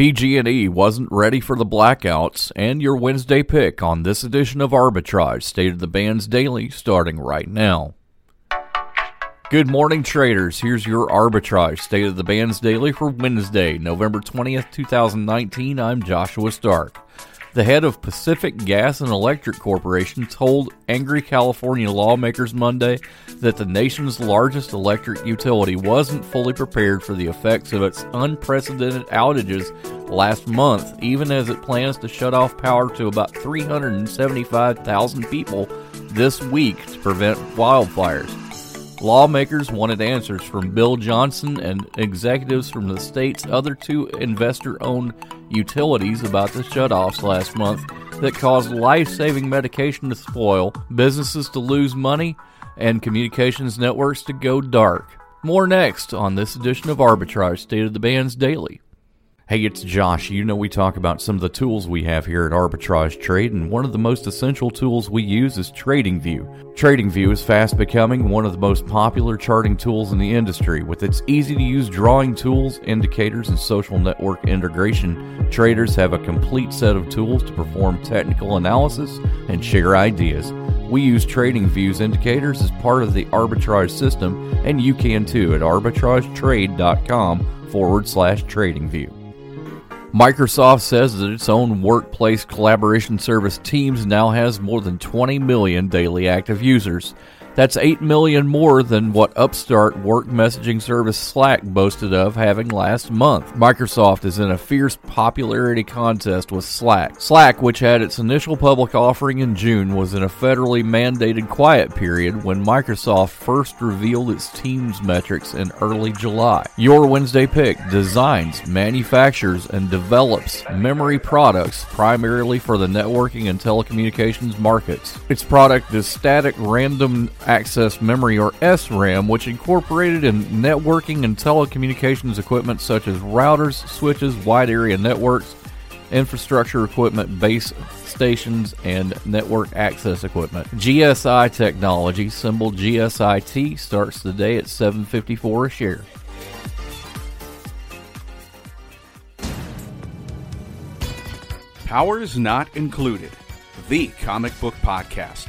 PG&E wasn't ready for the blackouts, and your Wednesday pick on this edition of Arbitrage State of the Bands Daily starting right now. Good morning, traders. Here's your Arbitrage State of the Bands Daily for Wednesday, November 20th, 2019. I'm Joshua Stark. The head of Pacific Gas and Electric Corporation told angry California lawmakers Monday that the nation's largest electric utility wasn't fully prepared for the effects of its unprecedented outages last month, even as it plans to shut off power to about 375,000 people this week to prevent wildfires. Lawmakers wanted answers from Bill Johnson and executives from the state's other two investor owned utilities about the shutoffs last month that caused life saving medication to spoil, businesses to lose money, and communications networks to go dark. More next on this edition of Arbitrage State of the Bands Daily. Hey, it's Josh. You know, we talk about some of the tools we have here at Arbitrage Trade, and one of the most essential tools we use is TradingView. TradingView is fast becoming one of the most popular charting tools in the industry. With its easy to use drawing tools, indicators, and social network integration, traders have a complete set of tools to perform technical analysis and share ideas. We use TradingView's indicators as part of the arbitrage system, and you can too at arbitragetrade.com forward slash TradingView. Microsoft says that its own workplace collaboration service Teams now has more than 20 million daily active users. That's 8 million more than what upstart work messaging service Slack boasted of having last month. Microsoft is in a fierce popularity contest with Slack. Slack, which had its initial public offering in June, was in a federally mandated quiet period when Microsoft first revealed its Teams metrics in early July. Your Wednesday pick designs, manufactures, and develops memory products primarily for the networking and telecommunications markets. Its product is static random access memory or SRAM, which incorporated in networking and telecommunications equipment such as routers, switches, wide area networks, infrastructure equipment, base stations, and network access equipment. GSI technology, symbol GSIT, starts the day at 754 a share. Powers Not Included, the comic book podcast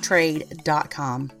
trade.com.